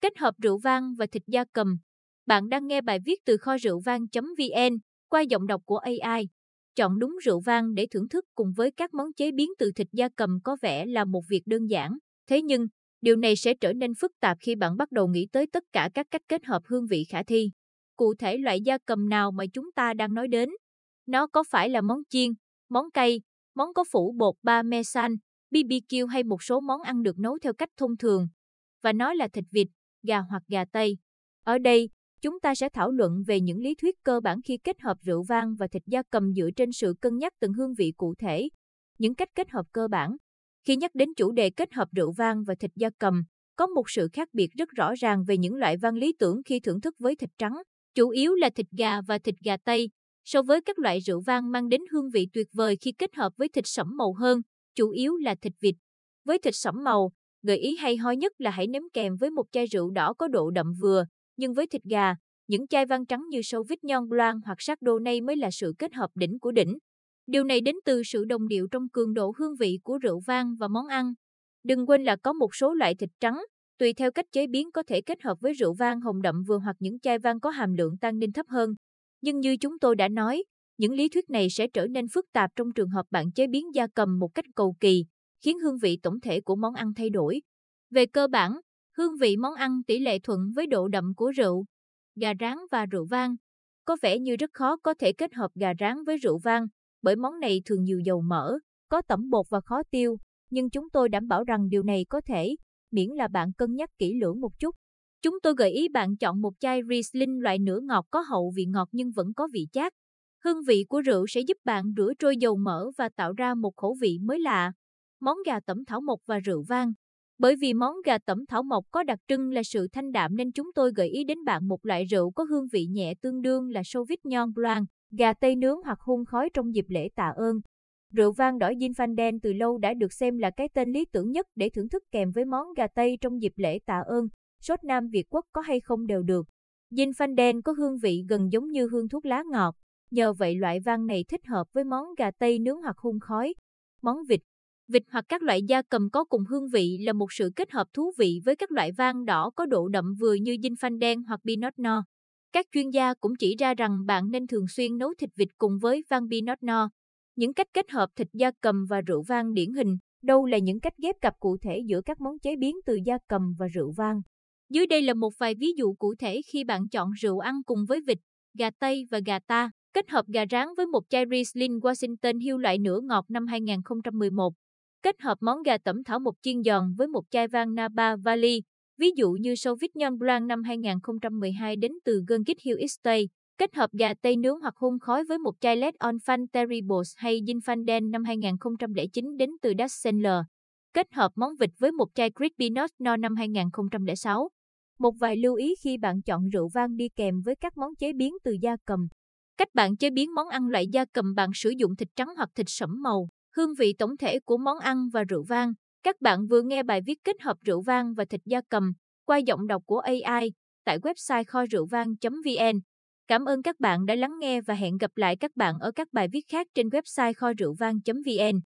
kết hợp rượu vang và thịt gia cầm. Bạn đang nghe bài viết từ kho rượu vang.vn qua giọng đọc của AI. Chọn đúng rượu vang để thưởng thức cùng với các món chế biến từ thịt gia cầm có vẻ là một việc đơn giản. Thế nhưng, điều này sẽ trở nên phức tạp khi bạn bắt đầu nghĩ tới tất cả các cách kết hợp hương vị khả thi. Cụ thể loại gia cầm nào mà chúng ta đang nói đến? Nó có phải là món chiên, món cay, món có phủ bột parmesan, BBQ hay một số món ăn được nấu theo cách thông thường? Và nó là thịt vịt, gà hoặc gà Tây. Ở đây, chúng ta sẽ thảo luận về những lý thuyết cơ bản khi kết hợp rượu vang và thịt gia cầm dựa trên sự cân nhắc từng hương vị cụ thể. Những cách kết hợp cơ bản. Khi nhắc đến chủ đề kết hợp rượu vang và thịt gia cầm, có một sự khác biệt rất rõ ràng về những loại vang lý tưởng khi thưởng thức với thịt trắng, chủ yếu là thịt gà và thịt gà Tây, so với các loại rượu vang mang đến hương vị tuyệt vời khi kết hợp với thịt sẫm màu hơn, chủ yếu là thịt vịt. Với thịt sẫm màu, Gợi ý hay ho nhất là hãy nếm kèm với một chai rượu đỏ có độ đậm vừa, nhưng với thịt gà, những chai vang trắng như Sauvignon Blanc hoặc Chardonnay mới là sự kết hợp đỉnh của đỉnh. Điều này đến từ sự đồng điệu trong cường độ hương vị của rượu vang và món ăn. Đừng quên là có một số loại thịt trắng, tùy theo cách chế biến có thể kết hợp với rượu vang hồng đậm vừa hoặc những chai vang có hàm lượng tannin thấp hơn. Nhưng như chúng tôi đã nói, những lý thuyết này sẽ trở nên phức tạp trong trường hợp bạn chế biến gia cầm một cách cầu kỳ, khiến hương vị tổng thể của món ăn thay đổi. Về cơ bản, hương vị món ăn tỷ lệ thuận với độ đậm của rượu, gà rán và rượu vang. Có vẻ như rất khó có thể kết hợp gà rán với rượu vang, bởi món này thường nhiều dầu mỡ, có tẩm bột và khó tiêu, nhưng chúng tôi đảm bảo rằng điều này có thể, miễn là bạn cân nhắc kỹ lưỡng một chút. Chúng tôi gợi ý bạn chọn một chai Riesling loại nửa ngọt có hậu vị ngọt nhưng vẫn có vị chát. Hương vị của rượu sẽ giúp bạn rửa trôi dầu mỡ và tạo ra một khẩu vị mới lạ món gà tẩm thảo mộc và rượu vang. Bởi vì món gà tẩm thảo mộc có đặc trưng là sự thanh đạm nên chúng tôi gợi ý đến bạn một loại rượu có hương vị nhẹ tương đương là Sauvignon Blanc, gà tây nướng hoặc hun khói trong dịp lễ tạ ơn. Rượu vang đỏ Zinfandel từ lâu đã được xem là cái tên lý tưởng nhất để thưởng thức kèm với món gà tây trong dịp lễ tạ ơn. Sốt Nam Việt Quốc có hay không đều được. Zinfandel có hương vị gần giống như hương thuốc lá ngọt. Nhờ vậy loại vang này thích hợp với món gà tây nướng hoặc hun khói. Món vịt Vịt hoặc các loại da cầm có cùng hương vị là một sự kết hợp thú vị với các loại vang đỏ có độ đậm vừa như dinh phanh đen hoặc pinot noir. Các chuyên gia cũng chỉ ra rằng bạn nên thường xuyên nấu thịt vịt cùng với vang pinot noir. Những cách kết hợp thịt da cầm và rượu vang điển hình, đâu là những cách ghép cặp cụ thể giữa các món chế biến từ da cầm và rượu vang. Dưới đây là một vài ví dụ cụ thể khi bạn chọn rượu ăn cùng với vịt, gà tây và gà ta, kết hợp gà rán với một chai Riesling Washington Hill loại nửa ngọt năm 2011 kết hợp món gà tẩm thảo một chiên giòn với một chai vang Napa Valley, ví dụ như Sauvignon Blanc năm 2012 đến từ Gungit Hill Estate, kết hợp gà tây nướng hoặc hun khói với một chai LED on Fan Terribles hay Zinfandel năm 2009 đến từ Dassenler, kết hợp món vịt với một chai Crispy Nut No năm 2006. Một vài lưu ý khi bạn chọn rượu vang đi kèm với các món chế biến từ da cầm. Cách bạn chế biến món ăn loại da cầm bạn sử dụng thịt trắng hoặc thịt sẫm màu hương vị tổng thể của món ăn và rượu vang. Các bạn vừa nghe bài viết kết hợp rượu vang và thịt da cầm qua giọng đọc của AI tại website kho rượu vang.vn. Cảm ơn các bạn đã lắng nghe và hẹn gặp lại các bạn ở các bài viết khác trên website kho rượu vang.vn.